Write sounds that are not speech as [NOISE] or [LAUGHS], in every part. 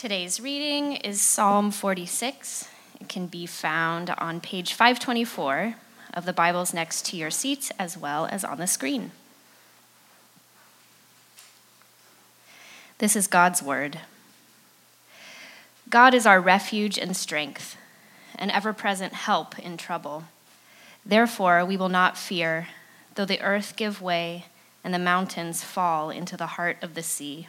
Today's reading is Psalm 46. It can be found on page 524 of the Bibles next to your seats as well as on the screen. This is God's Word. God is our refuge and strength, an ever present help in trouble. Therefore, we will not fear, though the earth give way and the mountains fall into the heart of the sea,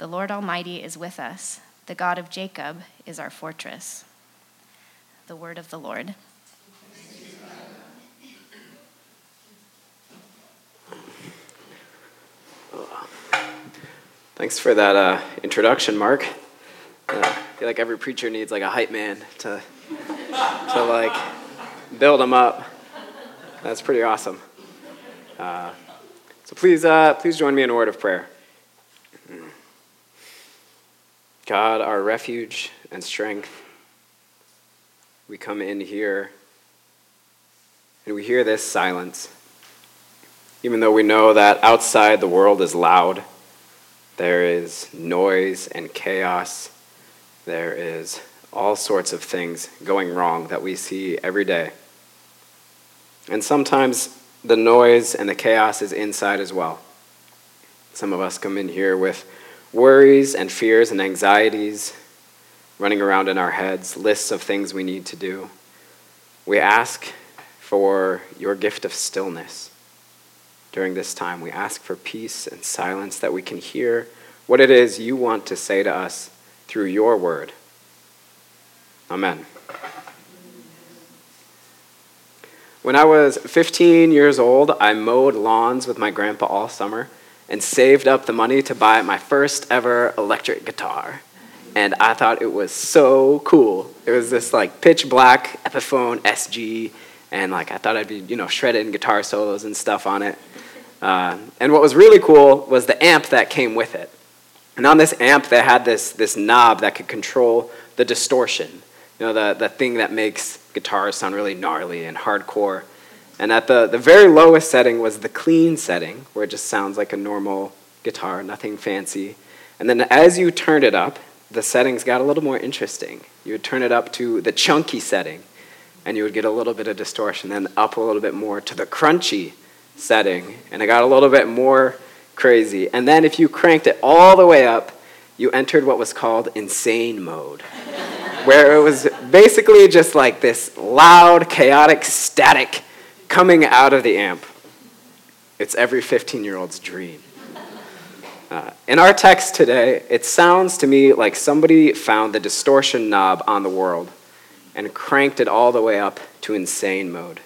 The Lord Almighty is with us. The God of Jacob is our fortress. The word of the Lord. Thanks for that uh, introduction, Mark. Uh, I feel like every preacher needs like a hype man to, to like build them up. That's pretty awesome. Uh, so please, uh, please join me in a word of prayer. God, our refuge and strength, we come in here and we hear this silence. Even though we know that outside the world is loud, there is noise and chaos, there is all sorts of things going wrong that we see every day. And sometimes the noise and the chaos is inside as well. Some of us come in here with worries and fears and anxieties running around in our heads, lists of things we need to do. We ask for your gift of stillness during this time. We ask for peace and silence that we can hear what it is you want to say to us through your word. Amen. When I was 15 years old, I mowed lawns with my grandpa all summer and saved up the money to buy my first ever electric guitar. And I thought it was so cool. It was this like pitch black Epiphone SG, and like I thought I'd be you know shredding guitar solos and stuff on it. Uh, and what was really cool was the amp that came with it. And on this amp, they had this this knob that could control the distortion. You know, the, the thing that makes guitars sound really gnarly and hardcore. And at the, the very lowest setting was the clean setting, where it just sounds like a normal guitar, nothing fancy. And then as you turned it up, the settings got a little more interesting. You would turn it up to the chunky setting, and you would get a little bit of distortion. Then up a little bit more to the crunchy setting, and it got a little bit more crazy. And then if you cranked it all the way up, you entered what was called insane mode, [LAUGHS] where it was basically just like this loud, chaotic static coming out of the amp. It's every 15 year old's dream. Uh, in our text today, it sounds to me like somebody found the distortion knob on the world and cranked it all the way up to insane mode.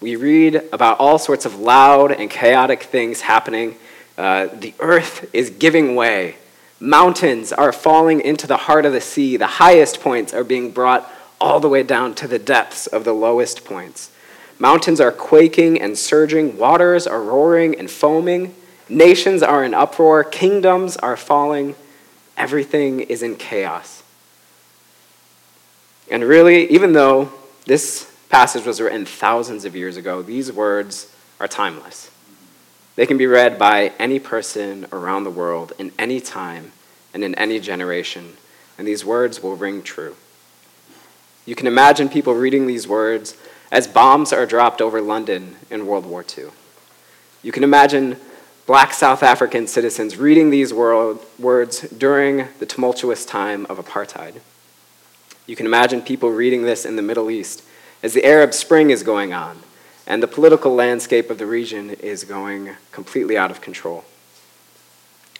We read about all sorts of loud and chaotic things happening. Uh, the earth is giving way. Mountains are falling into the heart of the sea. The highest points are being brought all the way down to the depths of the lowest points. Mountains are quaking and surging, waters are roaring and foaming, nations are in uproar, kingdoms are falling, everything is in chaos. And really, even though this passage was written thousands of years ago, these words are timeless. They can be read by any person around the world in any time and in any generation, and these words will ring true. You can imagine people reading these words as bombs are dropped over London in World War II. You can imagine black South African citizens reading these words during the tumultuous time of apartheid. You can imagine people reading this in the Middle East as the Arab Spring is going on and the political landscape of the region is going completely out of control.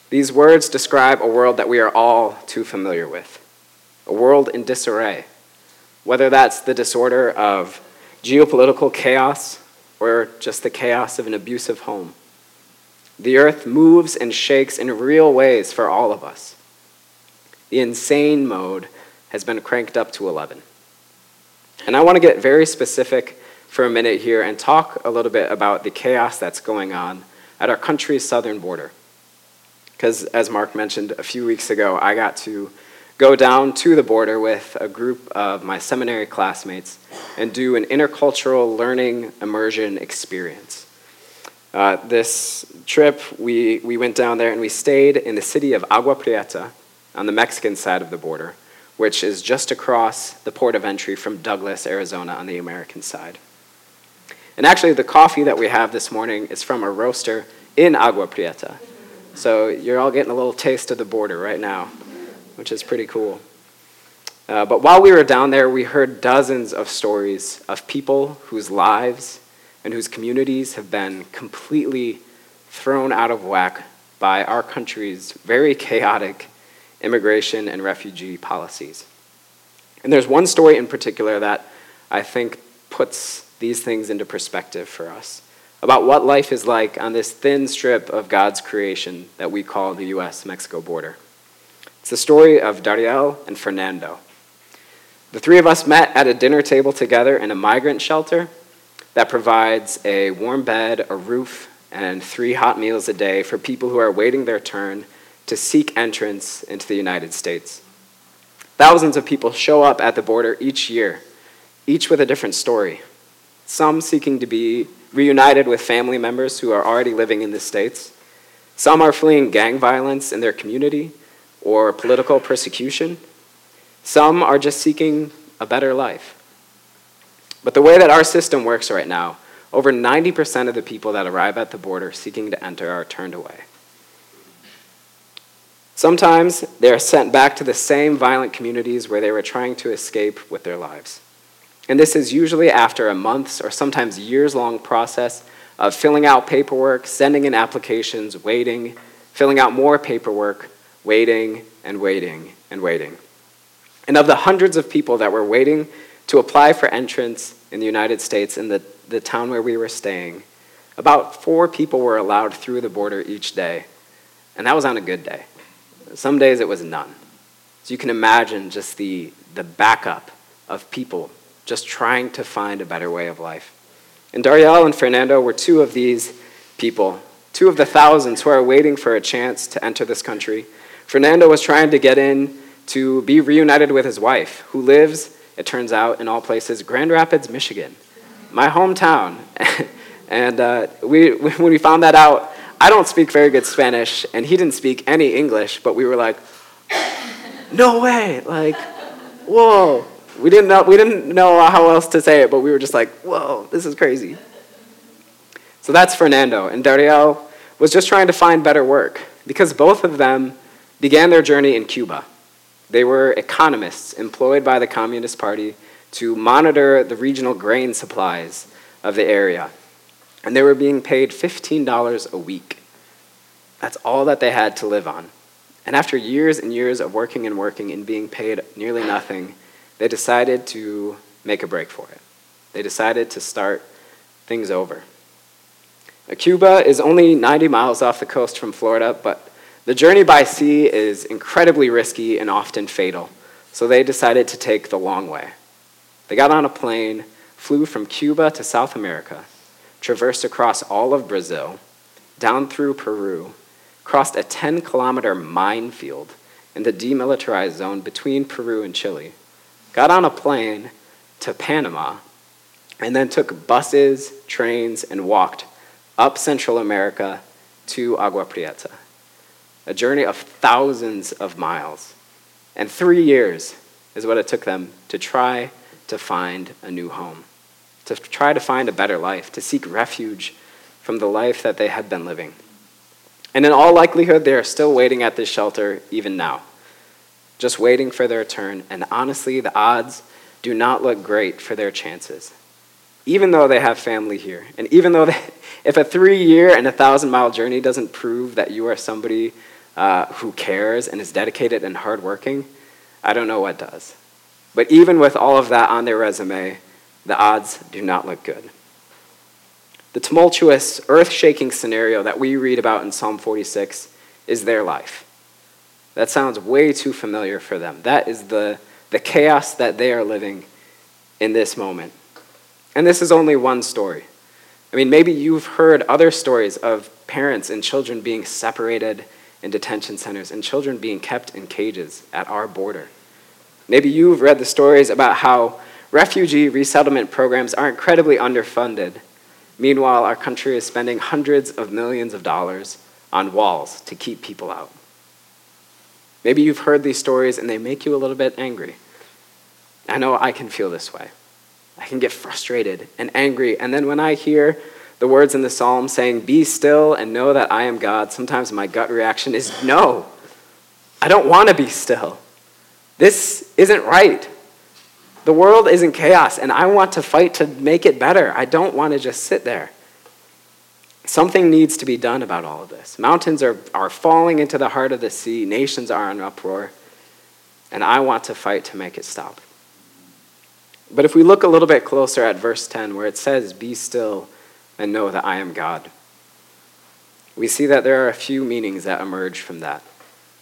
These words describe a world that we are all too familiar with, a world in disarray, whether that's the disorder of geopolitical chaos or just the chaos of an abusive home. The earth moves and shakes in real ways for all of us. The insane mode has been cranked up to 11. And I want to get very specific for a minute here and talk a little bit about the chaos that's going on at our country's southern border. Because, as Mark mentioned a few weeks ago, I got to go down to the border with a group of my seminary classmates and do an intercultural learning immersion experience. Uh, this trip, we, we went down there and we stayed in the city of Agua Prieta on the Mexican side of the border, which is just across the port of entry from Douglas, Arizona, on the American side. And actually, the coffee that we have this morning is from a roaster in Agua Prieta. So you're all getting a little taste of the border right now which is pretty cool. Uh, but while we were down there, we heard dozens of stories of people whose lives and whose communities have been completely thrown out of whack by our country's very chaotic immigration and refugee policies. And there's one story in particular that I think puts these things into perspective for us about what life is like on this thin strip of God's creation that we call the US Mexico border. It's the story of Dariel and Fernando. The three of us met at a dinner table together in a migrant shelter that provides a warm bed, a roof, and three hot meals a day for people who are waiting their turn to seek entrance into the United States. Thousands of people show up at the border each year, each with a different story. Some seeking to be reunited with family members who are already living in the States. Some are fleeing gang violence in their community or political persecution. Some are just seeking a better life. But the way that our system works right now, over 90% of the people that arrive at the border seeking to enter are turned away. Sometimes they are sent back to the same violent communities where they were trying to escape with their lives. And this is usually after a month's or sometimes years long process of filling out paperwork, sending in applications, waiting, filling out more paperwork, waiting and waiting and waiting. And of the hundreds of people that were waiting to apply for entrance in the United States in the, the town where we were staying, about four people were allowed through the border each day. And that was on a good day. Some days it was none. So you can imagine just the, the backup of people just trying to find a better way of life. And Dariel and Fernando were two of these people, two of the thousands who are waiting for a chance to enter this country Fernando was trying to get in to be reunited with his wife, who lives, it turns out, in all places, Grand Rapids, Michigan, my hometown. [LAUGHS] and uh, we, [LAUGHS] when we found that out, I don't speak very good Spanish, and he didn't speak any English, but we were like, [LAUGHS] no way, like, whoa. We didn't know, we didn't know how else to say it, but we were just like, whoa, this is crazy. So that's Fernando. And Dariel was just trying to find better work because both of them began their journey in Cuba. They were economists employed by the Communist Party to monitor the regional grain supplies of the area. And they were being paid $15 a week. That's all that they had to live on. And after years and years of working and working and being paid nearly nothing, they decided to make a break for it. They decided to start things over. Cuba is only 90 miles off the coast from Florida, but the journey by sea is incredibly risky and often fatal, so they decided to take the long way. They got on a plane, flew from Cuba to South America, traversed across all of Brazil, down through Peru, crossed a 10 kilometer minefield in the demilitarized zone between Peru and Chile, got on a plane to Panama, and then took buses, trains, and walked up Central America to Agua Prieta a journey of thousands of miles. And three years is what it took them to try to find a new home, to try to find a better life, to seek refuge from the life that they had been living. And in all likelihood, they are still waiting at this shelter even now. just waiting for their turn, and honestly, the odds do not look great for their chances. Even though they have family here, and even though they, [LAUGHS] if a three year and a thousand mile journey doesn't prove that you are somebody uh, who cares and is dedicated and hardworking, I don't know what does. But even with all of that on their resume, the odds do not look good. The tumultuous, earth shaking scenario that we read about in Psalm 46 is their life. That sounds way too familiar for them. That is the, the chaos that they are living in this moment. And this is only one story. I mean, maybe you've heard other stories of parents and children being separated in detention centers and children being kept in cages at our border. Maybe you've read the stories about how refugee resettlement programs are incredibly underfunded. Meanwhile, our country is spending hundreds of millions of dollars on walls to keep people out. Maybe you've heard these stories and they make you a little bit angry. I know I can feel this way. I can get frustrated and angry. And then when I hear the words in the psalm saying, Be still and know that I am God, sometimes my gut reaction is no. I don't want to be still. This isn't right. The world is in chaos, and I want to fight to make it better. I don't want to just sit there. Something needs to be done about all of this. Mountains are, are falling into the heart of the sea, nations are in uproar, and I want to fight to make it stop. But if we look a little bit closer at verse 10, where it says, Be still and know that I am God, we see that there are a few meanings that emerge from that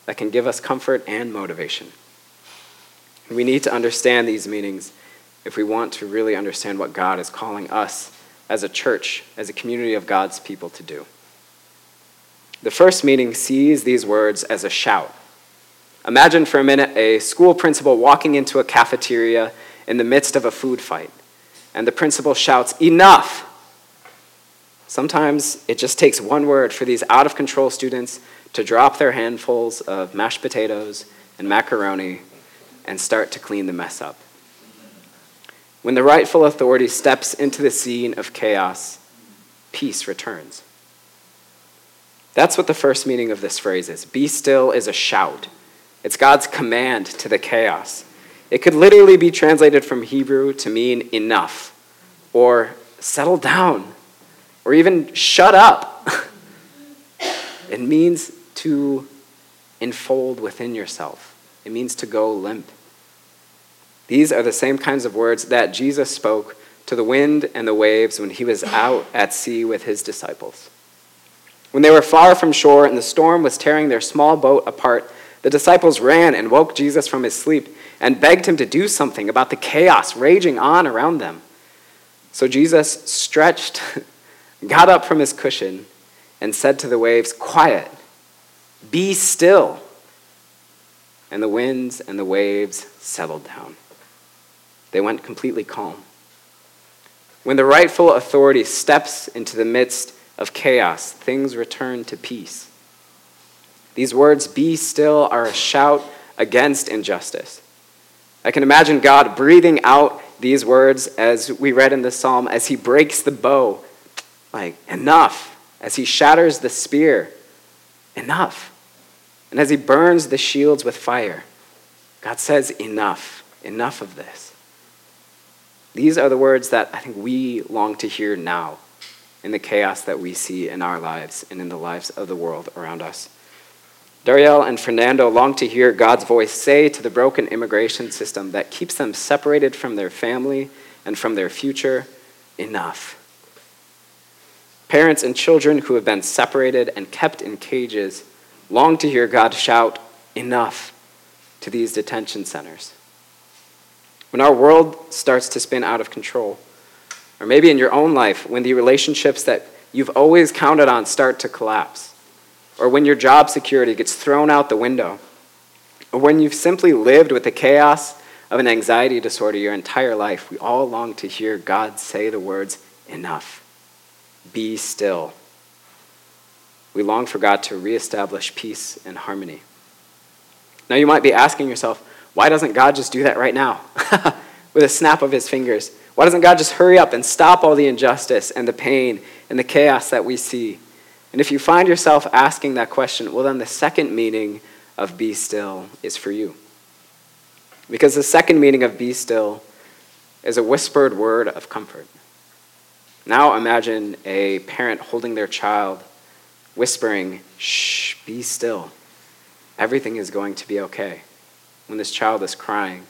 that can give us comfort and motivation. We need to understand these meanings if we want to really understand what God is calling us as a church, as a community of God's people to do. The first meaning sees these words as a shout. Imagine for a minute a school principal walking into a cafeteria in the midst of a food fight, and the principal shouts, Enough! Sometimes it just takes one word for these out of control students to drop their handfuls of mashed potatoes and macaroni and start to clean the mess up. When the rightful authority steps into the scene of chaos, peace returns. That's what the first meaning of this phrase is. Be still is a shout. It's God's command to the chaos. It could literally be translated from Hebrew to mean enough, or settle down, or even shut up. [LAUGHS] it means to enfold within yourself, it means to go limp. These are the same kinds of words that Jesus spoke to the wind and the waves when he was out at sea with his disciples. When they were far from shore and the storm was tearing their small boat apart, the disciples ran and woke Jesus from his sleep and begged him to do something about the chaos raging on around them. So Jesus stretched, [LAUGHS] got up from his cushion, and said to the waves, Quiet, be still. And the winds and the waves settled down. They went completely calm. When the rightful authority steps into the midst of chaos, things return to peace. These words, be still, are a shout against injustice. I can imagine God breathing out these words as we read in the psalm, as he breaks the bow, like, enough. As he shatters the spear, enough. And as he burns the shields with fire, God says, enough, enough of this. These are the words that I think we long to hear now in the chaos that we see in our lives and in the lives of the world around us. Dariel and Fernando long to hear God's voice say to the broken immigration system that keeps them separated from their family and from their future, enough. Parents and children who have been separated and kept in cages long to hear God shout, enough, to these detention centers. When our world starts to spin out of control, or maybe in your own life, when the relationships that you've always counted on start to collapse, or when your job security gets thrown out the window, or when you've simply lived with the chaos of an anxiety disorder your entire life, we all long to hear God say the words, Enough. Be still. We long for God to reestablish peace and harmony. Now, you might be asking yourself, why doesn't God just do that right now [LAUGHS] with a snap of his fingers? Why doesn't God just hurry up and stop all the injustice and the pain and the chaos that we see? And if you find yourself asking that question, well, then the second meaning of be still is for you. Because the second meaning of be still is a whispered word of comfort. Now imagine a parent holding their child, whispering, Shh, be still. Everything is going to be okay when this child is crying.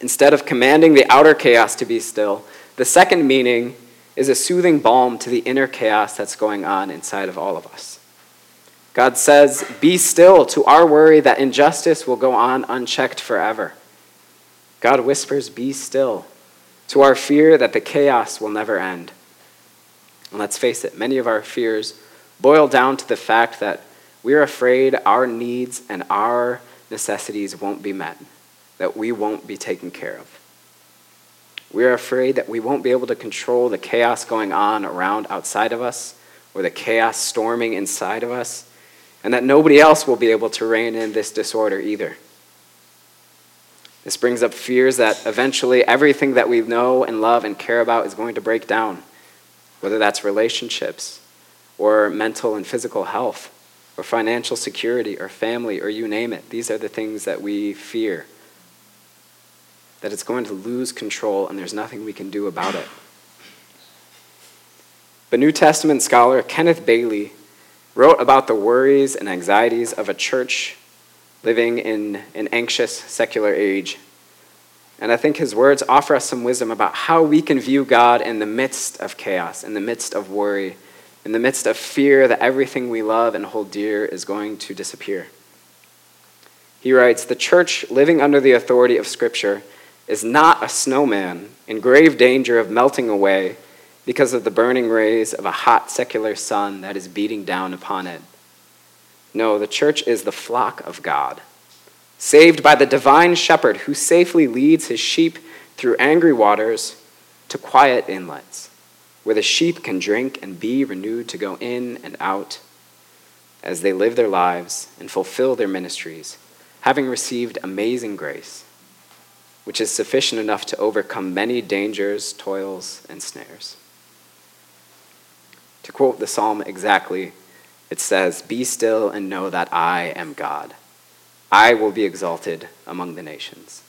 Instead of commanding the outer chaos to be still, the second meaning is a soothing balm to the inner chaos that's going on inside of all of us. God says, Be still to our worry that injustice will go on unchecked forever. God whispers, Be still to our fear that the chaos will never end. And let's face it, many of our fears boil down to the fact that we're afraid our needs and our necessities won't be met, that we won't be taken care of. We're afraid that we won't be able to control the chaos going on around outside of us or the chaos storming inside of us, and that nobody else will be able to rein in this disorder either. This brings up fears that eventually everything that we know and love and care about is going to break down, whether that's relationships or mental and physical health or financial security or family or you name it. These are the things that we fear. That it's going to lose control and there's nothing we can do about it. But New Testament scholar Kenneth Bailey wrote about the worries and anxieties of a church living in an anxious secular age. And I think his words offer us some wisdom about how we can view God in the midst of chaos, in the midst of worry, in the midst of fear that everything we love and hold dear is going to disappear. He writes The church living under the authority of Scripture is not a snowman in grave danger of melting away because of the burning rays of a hot secular sun that is beating down upon it. No, the church is the flock of God, saved by the divine shepherd who safely leads his sheep through angry waters to quiet inlets, where the sheep can drink and be renewed to go in and out as they live their lives and fulfill their ministries, having received amazing grace, which is sufficient enough to overcome many dangers, toils, and snares. To quote the psalm exactly, it says, Be still and know that I am God. I will be exalted among the nations.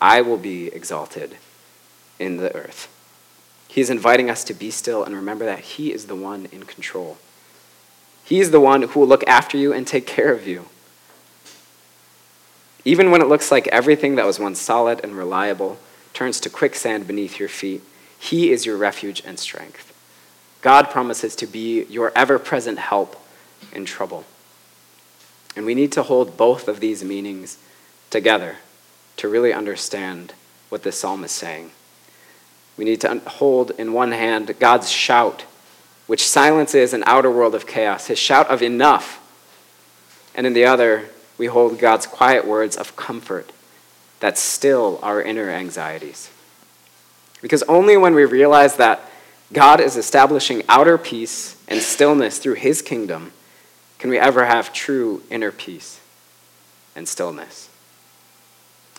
I will be exalted in the earth. He's inviting us to be still and remember that He is the one in control. He is the one who will look after you and take care of you. Even when it looks like everything that was once solid and reliable turns to quicksand beneath your feet, He is your refuge and strength. God promises to be your ever present help in trouble. And we need to hold both of these meanings together to really understand what this psalm is saying. We need to hold in one hand God's shout, which silences an outer world of chaos, his shout of enough. And in the other, we hold God's quiet words of comfort that still our inner anxieties. Because only when we realize that God is establishing outer peace and stillness through his kingdom can we ever have true inner peace and stillness.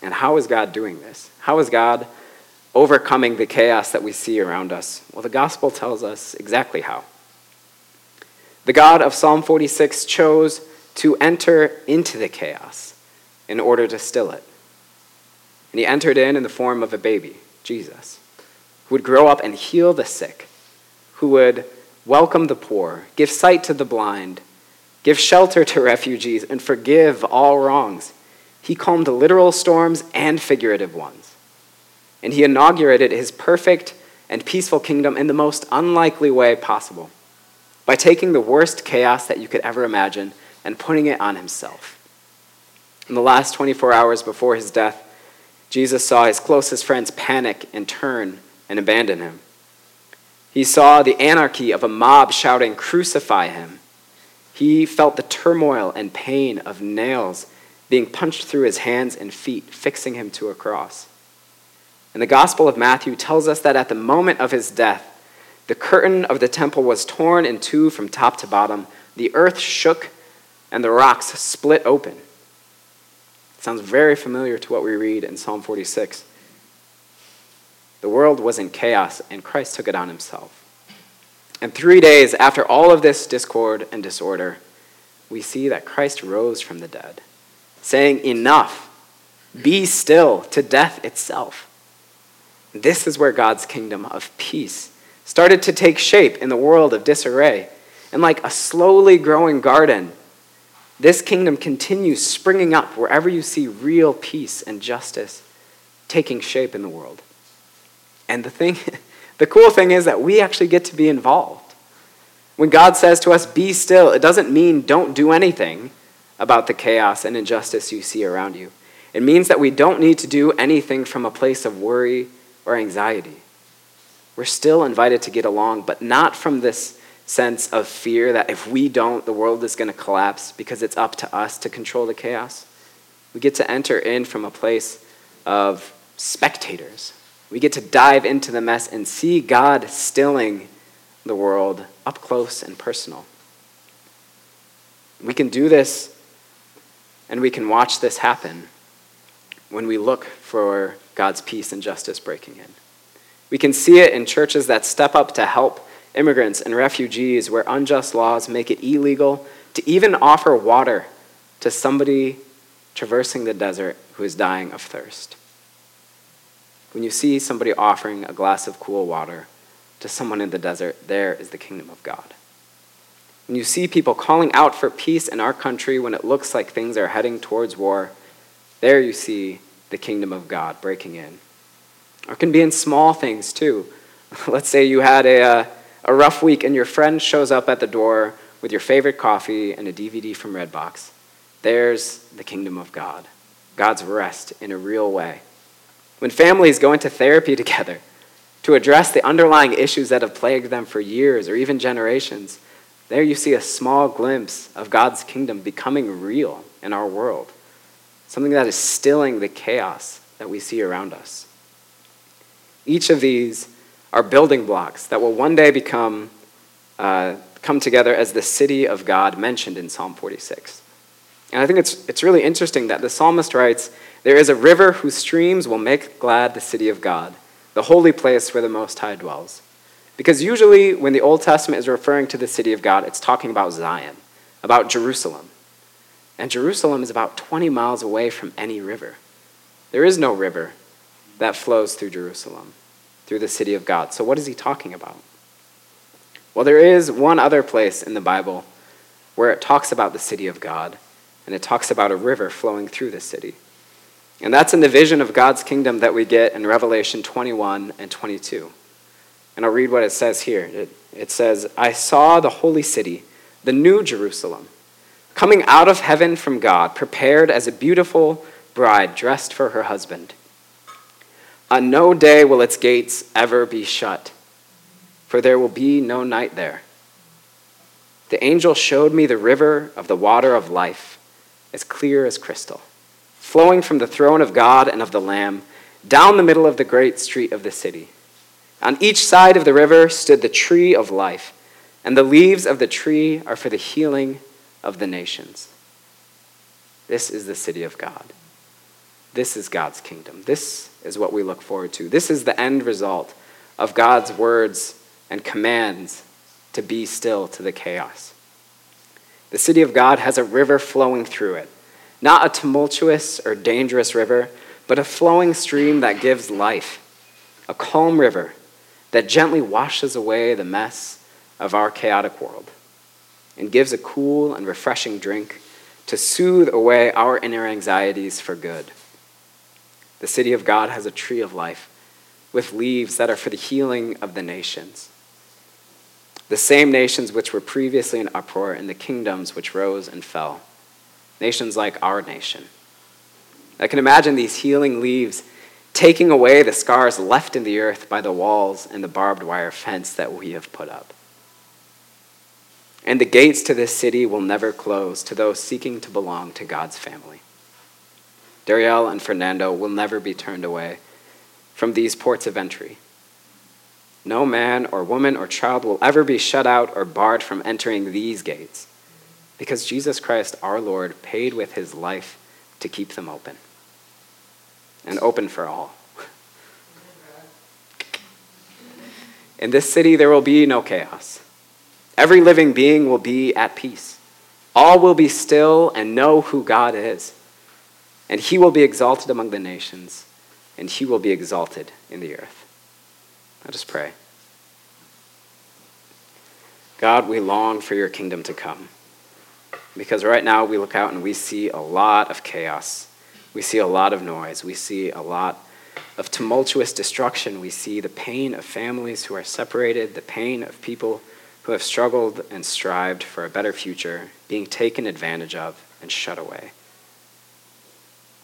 And how is God doing this? How is God overcoming the chaos that we see around us? Well, the gospel tells us exactly how. The God of Psalm 46 chose to enter into the chaos in order to still it. And he entered in in the form of a baby, Jesus, who would grow up and heal the sick, who would welcome the poor, give sight to the blind, give shelter to [LAUGHS] refugees, and forgive all wrongs. He calmed literal storms and figurative ones. And he inaugurated his perfect and peaceful kingdom in the most unlikely way possible by taking the worst chaos that you could ever imagine and putting it on himself. In the last 24 hours before his death, Jesus saw his closest friends panic and turn and abandon him. He saw the anarchy of a mob shouting, Crucify him. He felt the turmoil and pain of nails being punched through his hands and feet, fixing him to a cross. And the Gospel of Matthew tells us that at the moment of his death, the curtain of the temple was torn in two from top to bottom. The earth shook and the rocks split open. It sounds very familiar to what we read in Psalm 46. The world was in chaos, and Christ took it on himself. And three days after all of this discord and disorder, we see that Christ rose from the dead, saying, Enough. Be still to death itself. This is where God's kingdom of peace started to take shape in the world of disarray. And like a slowly growing garden, this kingdom continues springing up wherever you see real peace and justice taking shape in the world. And the thing, [LAUGHS] the cool thing is that we actually get to be involved. When God says to us, be still, it doesn't mean don't do anything about the chaos and injustice you see around you. It means that we don't need to do anything from a place of worry or anxiety. We're still invited to get along, but not from this sense of fear that if we don't, the world is going to collapse because it's up to us to control the chaos. We get to enter in from a place of spectators. We get to dive into the mess and see God stilling the world up close and personal. We can do this and we can watch this happen when we look for God's peace and justice breaking in. We can see it in churches that step up to help immigrants and refugees where unjust laws make it illegal to even offer water to somebody traversing the desert who is dying of thirst. When you see somebody offering a glass of cool water to someone in the desert, there is the kingdom of God. When you see people calling out for peace in our country when it looks like things are heading towards war, there you see the kingdom of God breaking in. Or it can be in small things too. [LAUGHS] Let's say you had a, uh, a rough week and your friend shows up at the door with your favorite coffee and a DVD from Redbox. There's the kingdom of God, God's rest in a real way. When families go into therapy [LAUGHS] together to address the underlying issues that have plagued them for years or even generations, there you see a small glimpse of God's kingdom becoming real in our world, something that is stilling the chaos that we see around us. Each of these are building blocks that will one day become uh, come together as the city of God mentioned in Psalm 46. And I think it's, it's really interesting that the psalmist writes, There is a river whose streams will make glad the city of God, the holy place where the Most High dwells. Because usually, when the Old Testament is referring to the city of God, it's talking about Zion, about Jerusalem. And Jerusalem is about 20 miles away from any river. There is no river that flows through Jerusalem, through the city of God. So, what is he talking about? Well, there is one other place in the Bible where it talks about the city of God, and it talks about a river flowing through the city. And that's in the vision of God's kingdom that we get in Revelation 21 and 22. And I'll read what it says here. It, it says, I saw the holy city, the new Jerusalem, coming out of heaven from God, prepared as a beautiful bride dressed for her husband. On no day will its gates ever be shut, for there will be no night there. The angel showed me the river of the water of life, as clear as crystal, flowing from the throne of God and of the Lamb down the middle of the great street of the city. On each side of the river stood the tree of life, and the leaves of the tree are for the healing of the nations. This is the city of God. This is God's kingdom. This is what we look forward to. This is the end result of God's words and commands to be still to the chaos. The city of God has a river flowing through it, not a tumultuous or dangerous river, but a flowing stream that gives life, a calm river that gently washes away the mess of our chaotic world and gives a cool and refreshing drink to soothe away our inner anxieties for good. The city of God has a tree of life with leaves that are for the healing of the nations. The same nations which were previously in uproar and the kingdoms which rose and fell. Nations like our nation. I can imagine these healing leaves taking away the scars left in the earth by the walls and the barbed wire fence that we have put up. And the gates to this city will never close to those seeking to belong to God's family. Dariel and Fernando will never be turned away from these ports of entry. No man or woman or child will ever be shut out or barred from entering these gates because Jesus Christ, our Lord, paid with his life to keep them open and open for all. [LAUGHS] In this city, there will be no chaos. Every living being will be at peace. All will be still and know who God is. And he will be exalted among the nations, and he will be exalted in the earth. Let us pray. God, we long for your kingdom to come. Because right now we look out and we see a lot of chaos. We see a lot of noise. We see a lot of tumultuous destruction. We see the pain of families who are separated, the pain of people who have struggled and strived for a better future being taken advantage of and shut away.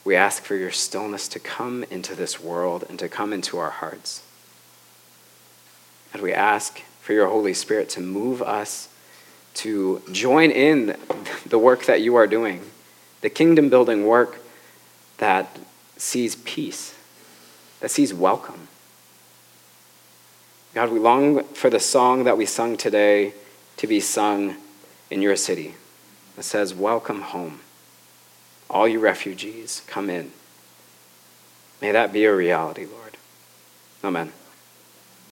We ask for your stillness to come into this world and to come into our hearts. And we ask for your Holy Spirit to move us to join in the work that you are doing, the kingdom building work that sees peace, that sees welcome. God, we long for the song that we sung today to be sung in your city that says, Welcome home. All you refugees, come in. May that be a reality, Lord. Amen.